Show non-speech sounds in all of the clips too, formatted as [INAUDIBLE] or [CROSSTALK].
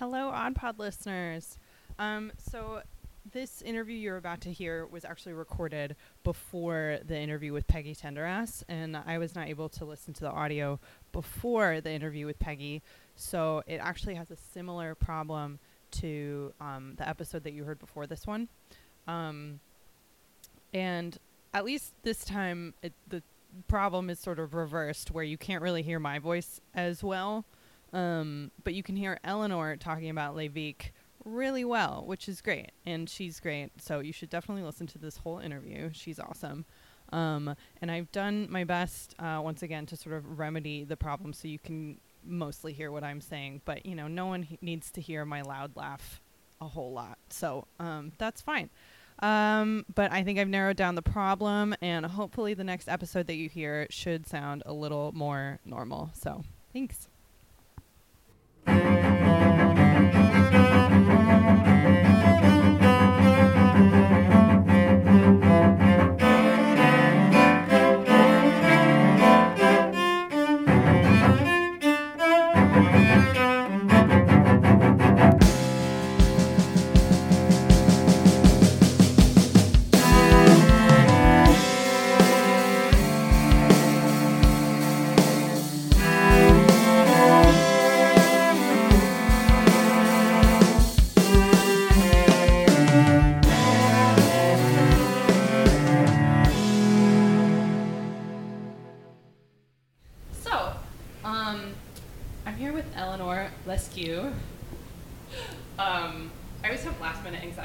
Hello, OddPod listeners. Um, so, this interview you're about to hear was actually recorded before the interview with Peggy Tenderass, and I was not able to listen to the audio before the interview with Peggy. So, it actually has a similar problem to um, the episode that you heard before this one. Um, and at least this time, it, the problem is sort of reversed, where you can't really hear my voice as well. Um, but you can hear Elanor talking about Les Vikq really well, which is great. And she's great. So you should definitely listen to this whole interview. She's awesome. Um, and I've done my best, uh, once again, to sort of remedy the problem so you can mostly hear what I'm saying. But, you know, no one he- needs to hear my loud laugh a whole lot. So um, that's fine. Um, but I think I've narrowed down the problem, and hopefully the next episode that you hear should sound a little more normal. So thanks.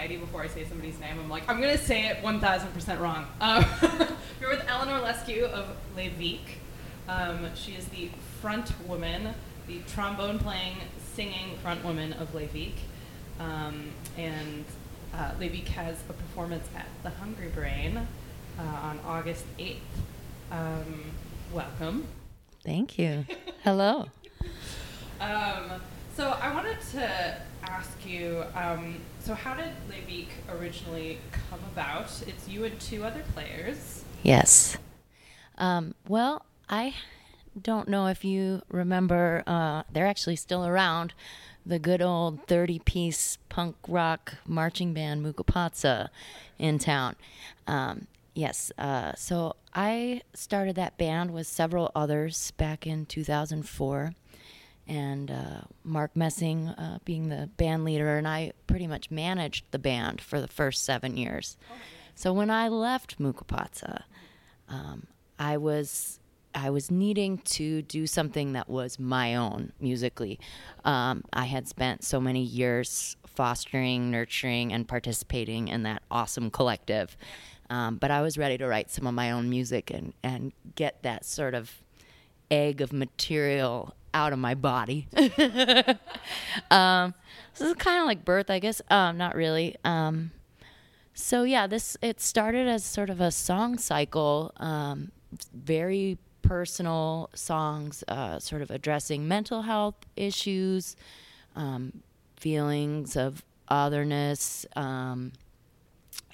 Anxiety before I say somebody's name. I'm like, I'm gonna say it 1,000% wrong. [LAUGHS] Um, here with Elanor Leskiw of Les Vikq. Um, she is the front woman, the trombone playing, singing front woman of Les Vikq. Um, and uh, Les Vikq has a performance at the Hungry Brain uh, on August 8th. Um, welcome. Thank you. [LAUGHS] Hello. Um, so I wanted to ask you. Um, so how did Les Vikq originally come about? It's you and two other players. Yes. Um, well, I don't know if you remember, uh, they're actually still around, the good old 30 piece punk rock marching band Mucca Pazza in town. Um, yes. Uh, so I started that band with several others back in 2004. And uh, Mark Messing uh, being the band leader, and I pretty much managed the band for the first seven years. So when I left Mucca Pazza, um, I was I was needing to do something that was my own musically. Um, I had spent so many years fostering, nurturing, and participating in that awesome collective, um, but I was ready to write some of my own music and and get that sort of egg of material out of my body. [LAUGHS] um, this is kind of like birth, I guess. Um, not really. Um, so yeah, this it started as sort of a song cycle, um, very personal songs, uh, sort of addressing mental health issues, um, feelings of otherness, um,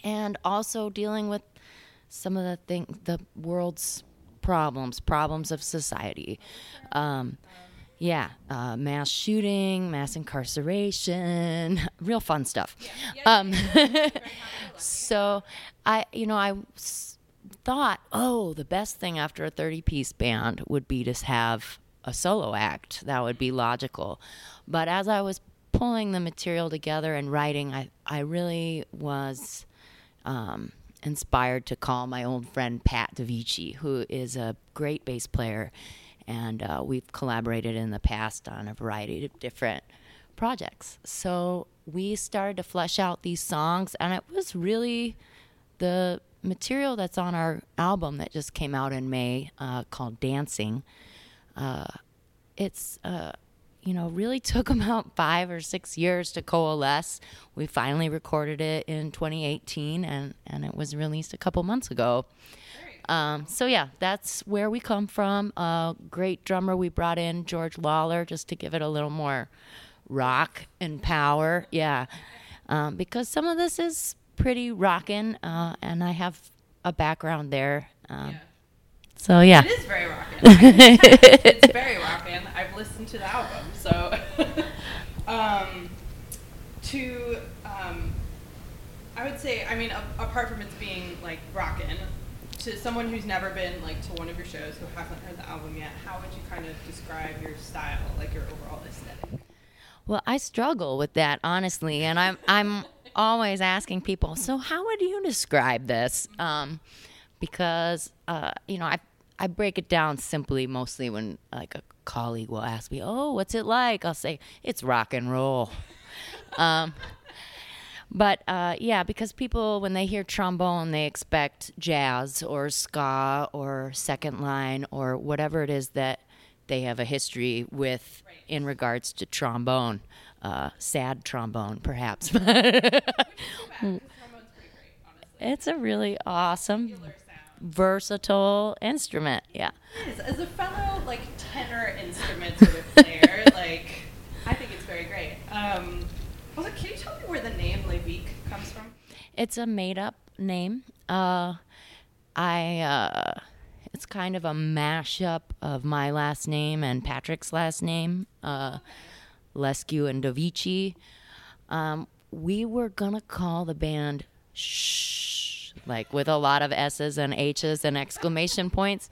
and also dealing with some of the thing, the world's problems, problems of society. Um, yeah, uh, mass shooting, mass incarceration, [LAUGHS] real fun stuff. Um, [LAUGHS] so I, you know, I s- thought, oh, the best thing after a 30 piece band would be to have a solo act. That would be logical. But as I was pulling the material together and writing, I, I really was um, inspired to call my old friend Pat DeVici, who is a great bass player. And uh, we've collaborated in the past on a variety of different projects. So we started to flesh out these songs, and it was really the material that's on our album that just came out in May uh, called Dancing. Uh, it's uh, you know really [LAUGHS] took about five or six years to coalesce. We finally recorded it in 2018, and and it was released a couple months ago. Um, so yeah, that's where we come from. Uh, great drummer we brought in George Lawler just to give it a little more rock and power. Yeah, um, because some of this is pretty rockin', uh, and I have a background there. Um, So yeah, It is very rockin'. I can tell it's very rockin'. I've listened to the album, so. [LAUGHS] um, to, um, I would say, I mean, a- apart from it being like rockin', to someone who's never been like to one of your shows who hasn't heard the album yet, how would you kind of describe your style, like your overall aesthetic? Well, I struggle with that honestly, and I'm I'm always asking people. So, how would you describe this? Um, because uh, you know, I I break it down simply mostly when like a colleague will ask me, "Oh, what's it like?" I'll say it's rock and roll. um, but uh, yeah, because people, when they hear trombone, they expect jazz or ska or second line or whatever it is that they have a history with Right. in regards to trombone. Uh, sad trombone, perhaps. Which is so bad, 'cause trombone's pretty great, honestly. it's a really awesome, versatile instrument. Yeah. As, a fellow like tenor instrument sort of player, [LAUGHS] like I think it's very great. Um, also, can you tell me where the name Levique comes from? It's a made up name. Uh, I uh, it's kind of a mashup of my last name and Patrick's last name, uh, Leskiw and Dovici. Um, we were gonna call the band Shh, like with a lot of S's and H's and exclamation points.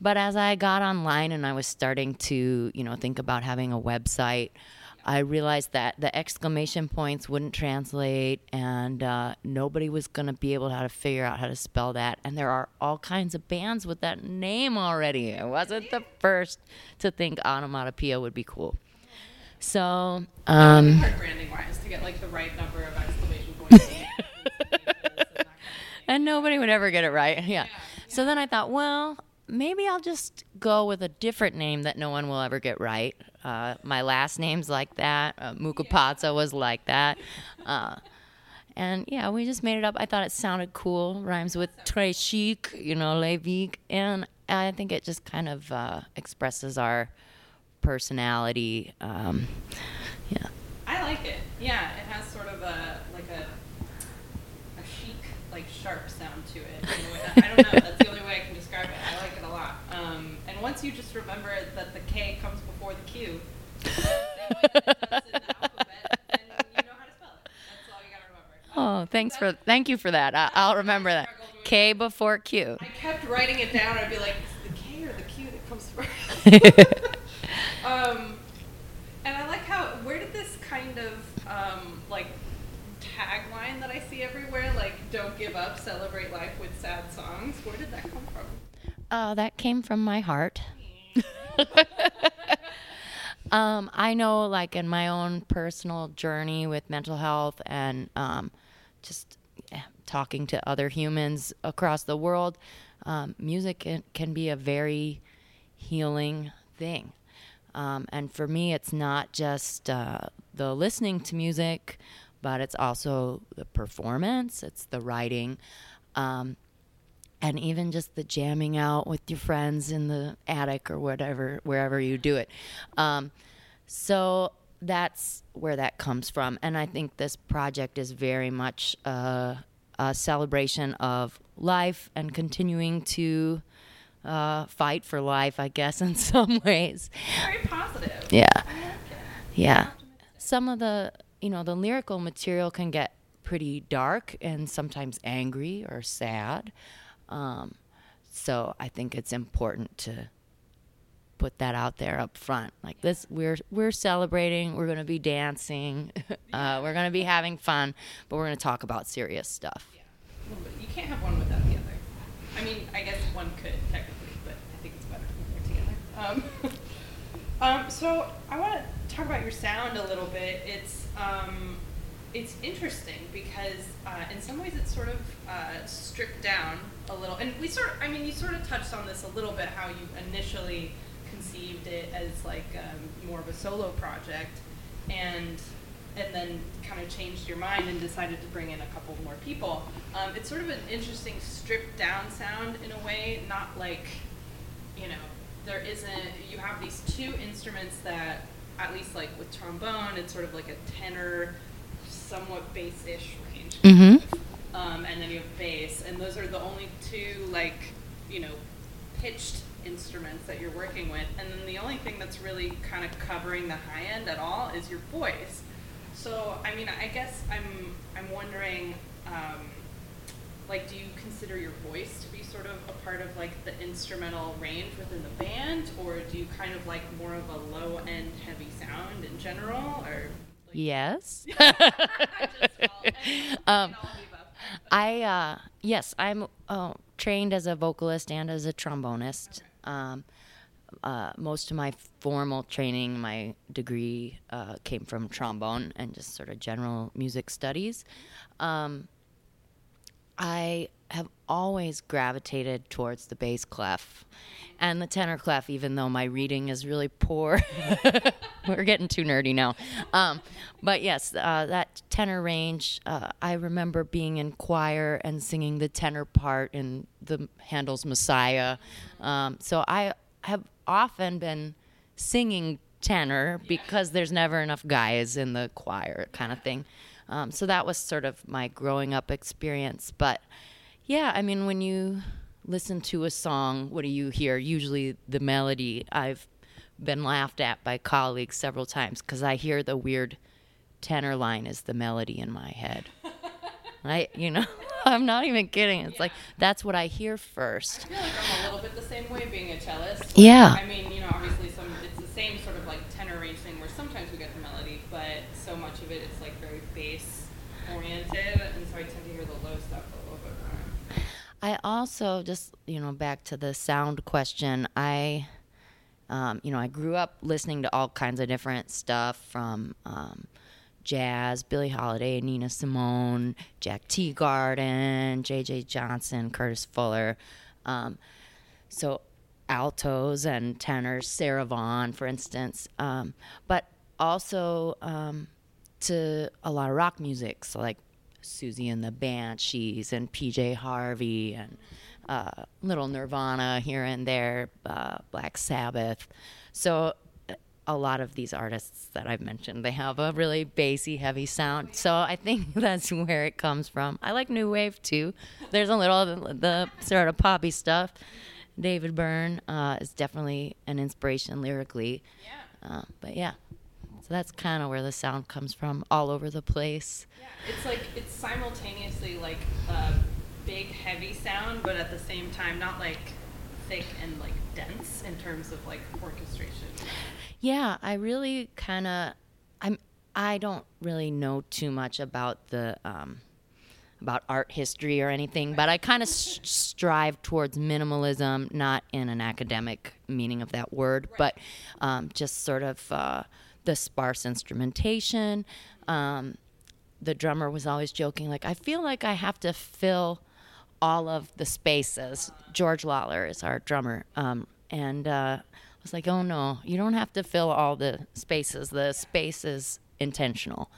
But as I got online and I was starting to, you know, think about having a website, I realized that the exclamation points wouldn't translate, and uh, nobody was going to be able to figure out how to spell that. And there are all kinds of bands with that name already. I wasn't the first to think onomatopoeia would be cool. So, um, branding wise to get like the right number of exclamation points. and that kind of and nobody would ever get it right. Yeah. So then I thought, well, maybe I'll just go with a different name that no one will ever get right. Uh, my last name's like that. Uh, Mucca Pazza was like that. Uh, and yeah, we just made it up. I thought it sounded cool. Rhymes with très chic, you know, Les Vikq. And I think it just kind of uh, expresses our personality. Um, yeah. I like it. Yeah, it has sort of a like a a chic, like sharp sound to it. in a way. I don't know. That's the only way I can describe it. I like it a lot. Um, and once you just remember that the K comes before the Q, same way that it does in the alphabet, then you know how to spell it. That's all you gotta remember. Oh, thanks for thank you for that. I, I'll remember that. K before Q. I kept writing it down. I'd be like, is it the K or the Q that comes [LAUGHS] first? [LAUGHS] um, and I like how. Where did this kind of um, like tagline that I see everywhere, like "Don't give up, celebrate life with sad songs"? Where did that come from? Uh, that came from my heart. [LAUGHS] um, I know, like in my own personal journey with mental health and um, just eh, talking to other humans across the world, um, music can, can be a very healing thing. Um, and for me, it's not just uh, the listening to music, but it's also the performance, it's the writing. Um, and even just the jamming out with your friends in the attic or whatever, wherever you do it. Um, so that's where that comes from. And I think this project is very much a, a celebration of life and continuing to uh, fight for life, I guess, [LAUGHS] in some ways. Very positive. Yeah. I like it. Yeah. Some of the, you know, the lyrical material can get pretty dark and sometimes angry or sad. Um, so I think it's important to put that out there up front. Like this, we're we're celebrating. We're gonna be dancing. [LAUGHS] uh, we're gonna be having fun, but we're gonna talk about serious stuff. Yeah. You can't have one without the other. I mean, I guess one could technically, but I think it's better when they're together. Um, [LAUGHS] um, so I want to talk about your sound a little bit. It's um, it's interesting because uh, in some ways it's sort of uh, stripped down a little, and we sort of, I mean, you sort of touched on this a little bit how you initially conceived it as like um, more of a solo project, and and then kind of changed your mind and decided to bring in a couple more people. Um, it's sort of an interesting stripped down sound in a way, not like, you know, there isn't, you have these two instruments that, at least like with trombone, it's sort of like a tenor, somewhat bass-ish range. Mm-hmm. Um, and then you have bass, and those are the only two like, you know, pitched instruments that you're working with. And then the only thing that's really kind of covering the high end at all is your voice. So, I mean, I guess I'm I'm wondering, um, like, do you consider your voice to be sort of a part of like the instrumental range within the band, or do you kind of like more of a low end heavy sound in general, or? Like, Yes. [LAUGHS] [LAUGHS] Um, all of the above. I uh, yes, I'm uh, trained as a vocalist and as a trombonist. Um, uh, most of my formal training, my degree, uh, came from trombone and just sort of general music studies. Um, I have always gravitated towards the bass clef and the tenor clef, even though my reading is really poor. [LAUGHS] We're getting too nerdy now. Um, but yes, uh, that tenor range, uh, I remember being in choir and singing the tenor part in the Handel's Messiah. Um, so I have often been singing tenor because there's never enough guys in the choir kind of thing. Um, so that was sort of my growing up experience. But yeah, I mean, when you listen to a song, what do you hear? Usually the melody. I've been laughed at by colleagues several times because I hear the weird tenor line as the melody in my head. [LAUGHS] I, you know, [LAUGHS] I'm not even kidding. It's like that's what I hear first. I feel like I'm a little bit the same way being a cellist. Yeah. I mean, you know, obviously some it's the same sort of like tenor range thing where sometimes we get the melody, but so much of it is like very bass oriented, and so I tend to hear the low stuff a little bit more. I also just, you know, back to the sound question. I, um, you know, I grew up listening to all kinds of different stuff from um, jazz, Billie Holiday, Nina Simone, Jack Teagarden, J.J. Johnson, Curtis Fuller. Um, so altos and tenors, Sarah Vaughan, for instance, um, but also um, to a lot of rock music, so like Siouxsie and the Banshees and PJ Harvey and uh, little Nirvana here and there, uh, Black Sabbath. So a lot of these artists that I've mentioned, they have a really bassy, heavy sound. So I think [LAUGHS] that's where it comes from. I like new wave too. There's a little of the, the sort of poppy stuff. David Byrne uh, is definitely an inspiration lyrically. Yeah. Uh, but yeah, so that's kind of where the sound comes from, all over the place. Yeah, it's like it's simultaneously like a big heavy sound, but at the same time not like thick and like dense in terms of like orchestration. Yeah, I really kind of, I'm, I don't really know too much about the, um, about art history or anything, but I kind of s- strive towards minimalism, not in an academic meaning of that word, but um, just sort of uh, the sparse instrumentation. Um, the drummer was always joking, like, I feel like I have to fill all of the spaces. George Lawler is our drummer. Um, and uh, I was like, oh no, you don't have to fill all the spaces. The space is intentional.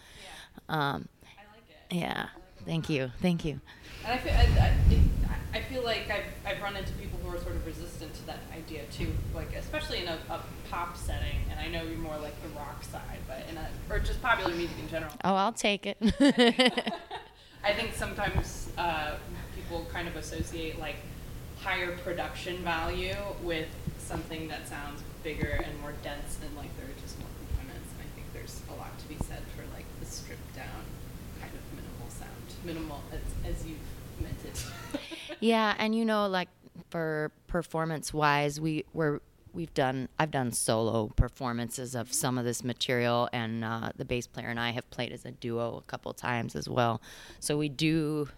Um, I like it. yeah. Thank you. Thank you. I feel like I've, I've run into people who are sort of resistant to that idea too, like especially in a, a pop setting. And I know you're more like the rock side, but in a or just popular music in general. Oh, I'll take it. [LAUGHS] [LAUGHS] I think sometimes uh, people kind of associate like higher production value with something that sounds bigger and more dense and like there are just more components. And I think there's a lot to be said for like the stripped down kind of minimal sound, minimal as, as you've it. [LAUGHS] yeah, and you know, like for performance wise, we were we've done I've done solo performances of some of this material, and uh, the bass player and I have played as a duo a couple times as well. So we do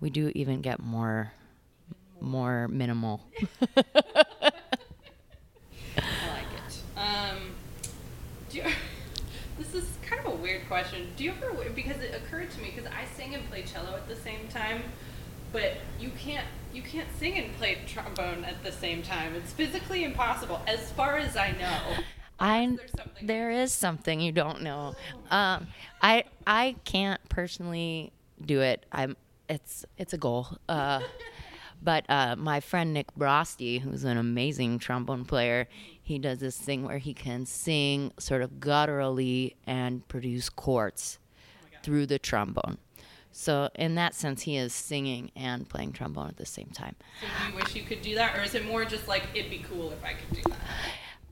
we do even get more more minimal. [LAUGHS] I like it. Um, do you, this is kind of a weird question. Do you ever, because it occurred to me, because I sing and play cello at the same time, but you can't, you can't sing and play trombone at the same time. It's physically impossible, as far as I know. I there is something you don't know. Um, I I can't personally do it. I'm it's it's a goal. Uh, [LAUGHS] but uh, my friend Nick Broste, who's an amazing trombone player, he does this thing where he can sing sort of gutturally and produce chords through the trombone. So in that sense, he is singing and playing trombone at the same time. So do you wish you could do that, or is it more just like it'd be cool if I could do that?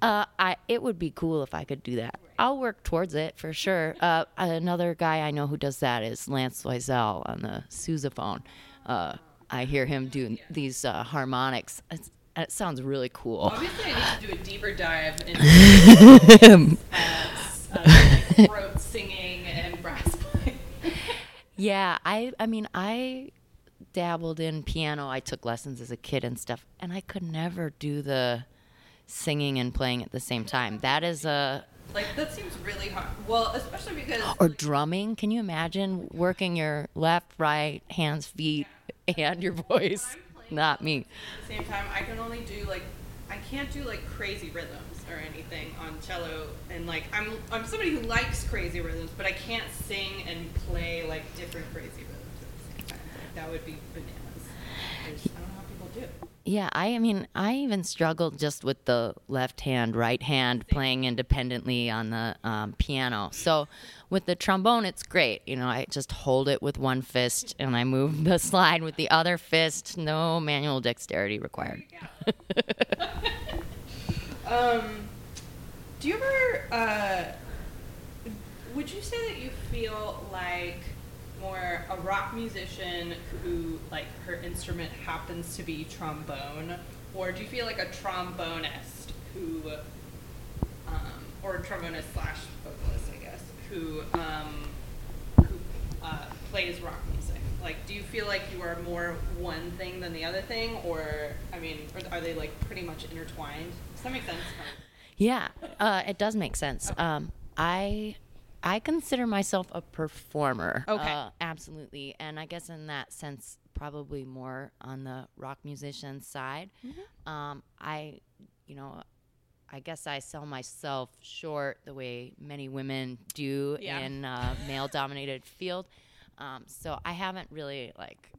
Uh, I it would be cool if I could do that. I'll work towards it for sure. [LAUGHS] Uh, another guy I know who does that is Lance Loisel on the sousaphone. Uh, I hear him do these uh, harmonics. It's, it sounds really cool. Obviously, I need to do a deeper dive into [LAUGHS] as, uh, like throat singing and brass playing. Yeah, I I mean I dabbled in piano. I took lessons as a kid and stuff, and I could never do the singing and playing at the same time. That is a Like that seems really hard. Well, especially because or drumming. Can you imagine working your left, right, hands, feet, [LAUGHS] and your voice? Not me. at the same time, I can only do like I can't do like crazy rhythms or anything on cello, and like I'm I'm somebody who likes crazy rhythms, but I can't sing and play like different crazy rhythms at the same time. Like, that would be bananas. I, don't know how people do. Yeah, I, I mean, I even struggled just with the left hand, right hand playing independently on the um, piano. So with the trombone, it's great. You know, I just hold it with one fist and I move the slide with the other fist. No manual dexterity required. [LAUGHS] Um, do you ever, uh, would you say that you feel like more a rock musician who, like, her instrument happens to be trombone? Or do you feel like a trombonist who, um, or a trombonist slash vocalist, I guess, who, um, who uh, plays rock music? Like, do you feel like you are more one thing than the other thing? Or, I mean, are they, like, pretty much intertwined? Does that make sense? [LAUGHS] Yeah, uh, it does make sense. Um, I I consider myself a performer. Okay. Uh, absolutely, and I guess in that sense, probably more on the rock musician side. Um, I, you know, I guess I sell myself short the way many women do Yeah. in a male-dominated field. Um, so I haven't really like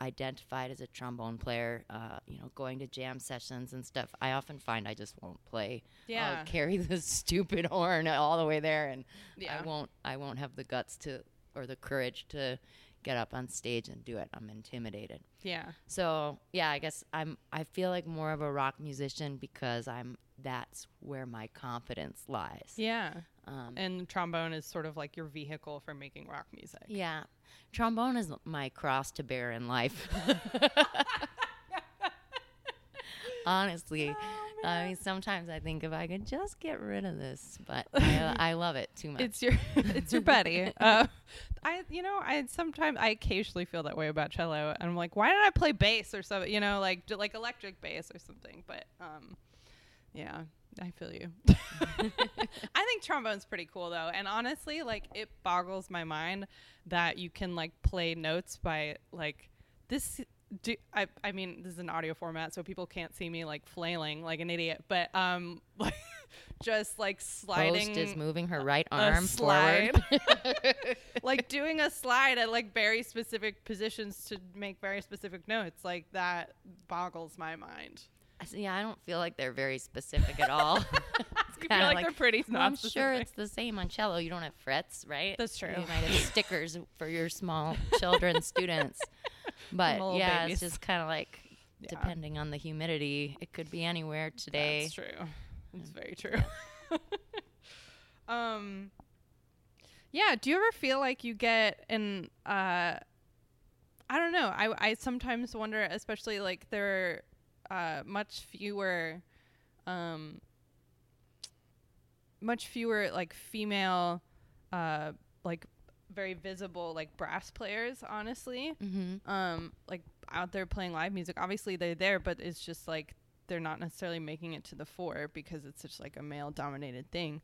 identified as a trombone player. Uh, you know, going to jam sessions and stuff. I often find I just won't play. Yeah. I'll carry this [LAUGHS] stupid horn all the way there, and Yeah. I won't. I won't have the guts to or the courage to get up on stage and do it. I'm intimidated. Yeah. So yeah, I guess I'm. I feel like more of a rock musician because I'm. That's where my confidence lies. Yeah. Um, And trombone is sort of like your vehicle for making rock music. yeah, trombone is my cross to bear in life. [LAUGHS] Honestly, I mean, sometimes I think if I could just get rid of this, but [LAUGHS] I, I love it too much. It's your [LAUGHS] it's your Betty. Uh, I you know I sometimes I occasionally feel that way about cello, and I'm like, why did I play bass or something? You know, like like electric bass or something. But um, yeah, I feel you. [LAUGHS] I think trombone's pretty cool though, and honestly, like it boggles my mind that you can like play notes by like this. Do, I, I mean this is an audio format so people can't see me like flailing like an idiot but um like [LAUGHS] just like sliding Host is moving her right arm slide. [LAUGHS] like doing a slide at like very specific positions to make very specific notes like that boggles my mind See, I don't feel like they're very specific at all. [LAUGHS] I feel like, like- they're pretty Well, I'm sure it's the same on cello. You don't have frets, right? That's true. You might have [LAUGHS] stickers for your small children students. [LAUGHS] But yeah, babies. it's just kind of like Yeah. depending on the humidity. It could be anywhere today. That's true. It's very true. um Yeah, do you ever feel like you get an uh I don't know. I I sometimes wonder especially like there are uh much fewer um much fewer like female uh like very visible like brass players honestly. Mm-hmm. um like out there playing live music. Obviously they're there but it's just like they're not necessarily making it to the fore because it's such like a male dominated thing.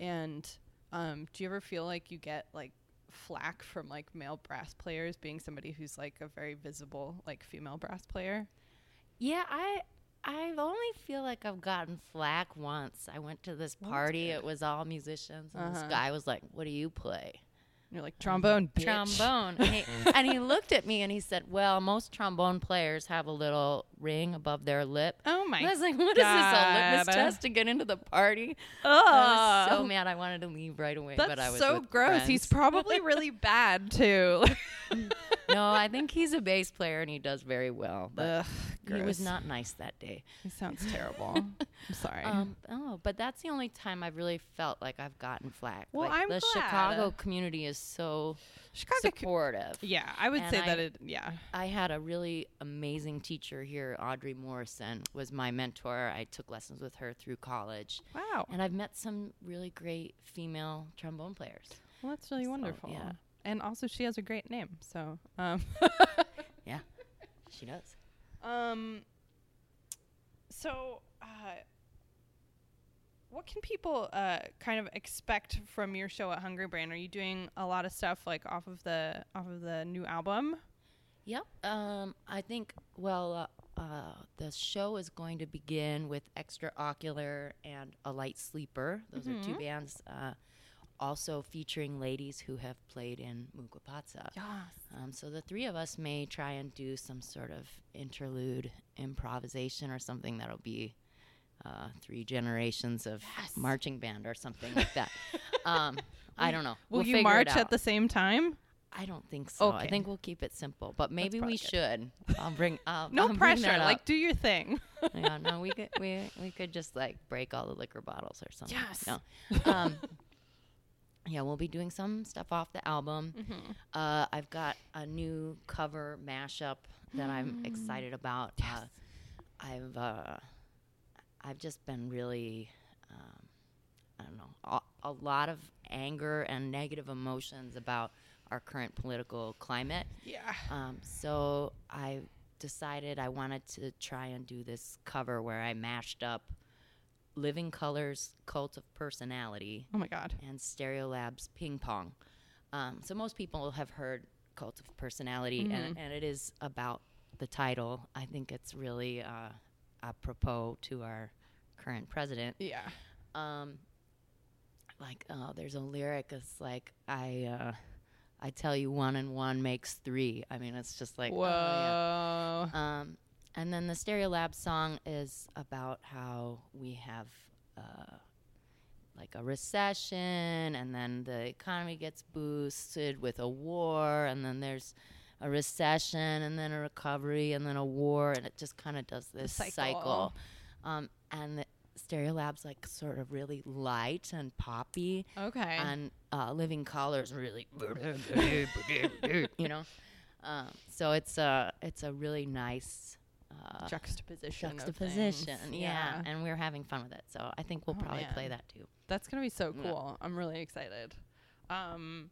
And um do you ever feel like you get like flack from like male brass players being somebody who's like a very visible like female brass player Yeah, I I only feel like I've gotten flack once. I went to this party. It was all musicians, and this Uh-huh. guy was like, "What do you play?" And you're like trombone trombone. and, he, [LAUGHS] and he looked at me and he said, "Well, most trombone players have a little ring above their lip." oh my I was like, "What is this? A litmus test to get into the party?" I was so mad. I wanted to leave right away, that's but I was so gross he's probably really bad too [LAUGHS] [LAUGHS] no, I think he's a bass player and he does very well. But Ugh, he was not nice that day. He sounds terrible. [LAUGHS] I'm sorry. Um, oh, but that's the only time I've really felt like I've gotten flack. Well, like, I'm the glad. Chicago community is so Chicago. supportive. yeah, I would And say I- that it. Yeah. I had a really amazing teacher here. Audrey Morrison was my mentor. I took lessons with her through college, Wow. and I've met some really great female trombone players. Well, that's really So, wonderful. yeah. And also, she has a great name. So, um, [LAUGHS] Yeah, she does. um, so, uh, what can people uh, kind of expect from your show at Hungry Brain? Are you doing a lot of stuff like off of the off of the new album? Yep. Um, I think, well, uh, uh, the show is going to begin with Extra Ocular and A Light Sleeper. Those are two bands uh, also featuring ladies who have played in Mucca Pazza. Yes. Um, so the three of us may try and do some sort of interlude improvisation or something that'll be uh, three generations of Yes. marching band or something like that. [LAUGHS] um, I don't know. Will We'll you march at the same time? I don't think so. I think we'll keep it simple, but maybe we good. should. I'll bring. [LAUGHS] I'll, No I'll pressure. that Like, do your thing. [LAUGHS] yeah, no, we could we we could just like break all the liquor bottles or something. Yes. No. Um, yeah, we'll be doing some stuff off the album. Mm-hmm. Uh, I've got a new cover mashup that I'm Mm. excited about. Uh, I've uh, I've just been really. Um, I don't know, a, a lot of anger and negative emotions about our current political climate. yeah. Um, so I decided I wanted to try and do this cover where I mashed up Living Colour's, Cult of Personality, Oh my God. and Stereolab's Ping Pong. Um, so most people have heard Cult of Personality, and, and it is about the title. I think it's really uh, apropos to our current president Yeah. um like oh there's a lyric it's like i uh i tell you one and one makes three i mean it's just like Whoa. oh, yeah. um and then the Stereolab song is about how we have uh like a recession and then the economy gets boosted with a war and then there's a recession and then a recovery and then a war and it just kind of does this cycle. cycle um, and the Stereolab's like sort of really light and poppy, Okay. and uh, Living Colour's really, [LAUGHS] you know. Um, so it's a it's a really nice uh, juxtaposition. juxtaposition, things. yeah. And we're having fun with it, so I think we'll Oh, probably play that too. That's gonna be so Yeah. cool. I'm really excited. Um,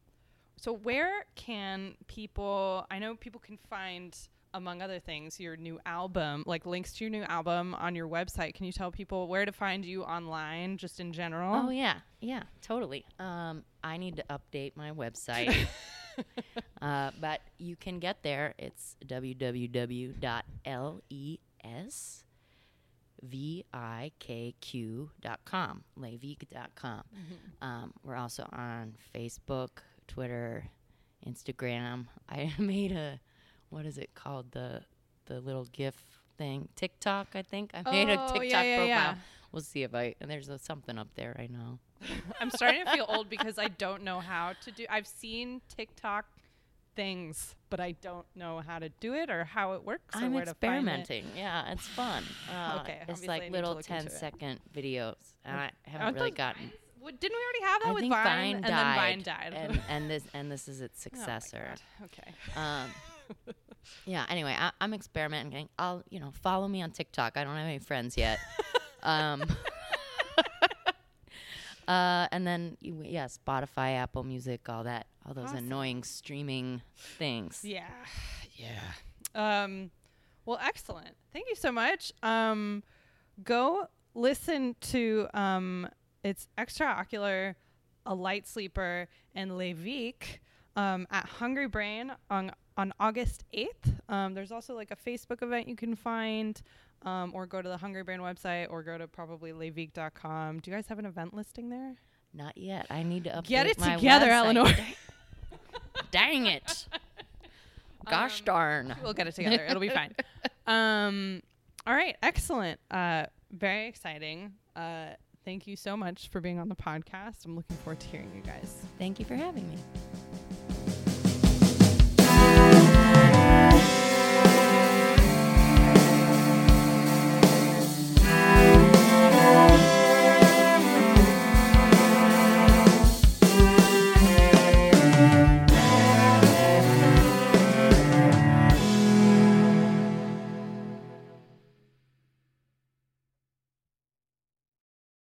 so where can people? I know people can find, among other things, your new album, like links to your new album on your website. Can you tell people where to find you online, just in general? Oh yeah, yeah, totally. Um, I need to update my website, [LAUGHS] [LAUGHS] uh, but you can get there. It's www.lesvikq.com, lesvikq.com. Um, we're also on Facebook, Twitter, Instagram. [LAUGHS] I made a, what is it called? The the little GIF thing, TikTok. I think I made a Oh, TikTok yeah, yeah, profile. yeah. We'll see if I and there's a, something up there. I know. I'm starting to feel old because I don't know how to do. I've seen TikTok things, but I don't know how to do it or how it works. I'm find it. experimenting. Yeah, it's fun. [SIGHS] Uh, Okay, it's like little look into 10 it. videos, and I haven't Aren't really gotten. Vines? Didn't we already have that I with think Vine, Vine and died, then Vine died? and, [LAUGHS] and this and this is its Oh successor. God. Okay. um, [LAUGHS] yeah. Anyway, I, I'm experimenting. I'll you know follow me on TikTok. I don't have any friends yet. [LAUGHS] um, uh, and then yeah, Spotify, Apple Music, all that, all those Awesome. annoying streaming things. Yeah. [SIGHS] Yeah. Um, well, excellent. Thank you so much. Um, go listen to um, it's extraocular, a light sleeper, and Les Vikq um, at Hungry Brain on on August eighth. Um, there's also like a Facebook event you can find. Um, or go to the Hungry Brain website, or go to probably lesvikq.com. Do you guys have an event listing there? Not yet. I need to update Get it together, website. Elanor. Dang it. [LAUGHS] Gosh darn. We'll get it together. It'll be fine. [LAUGHS] Um, all right, excellent. Uh, very exciting. Uh, thank you so much for being on the podcast. I'm looking forward to hearing you guys. Thank you for having me.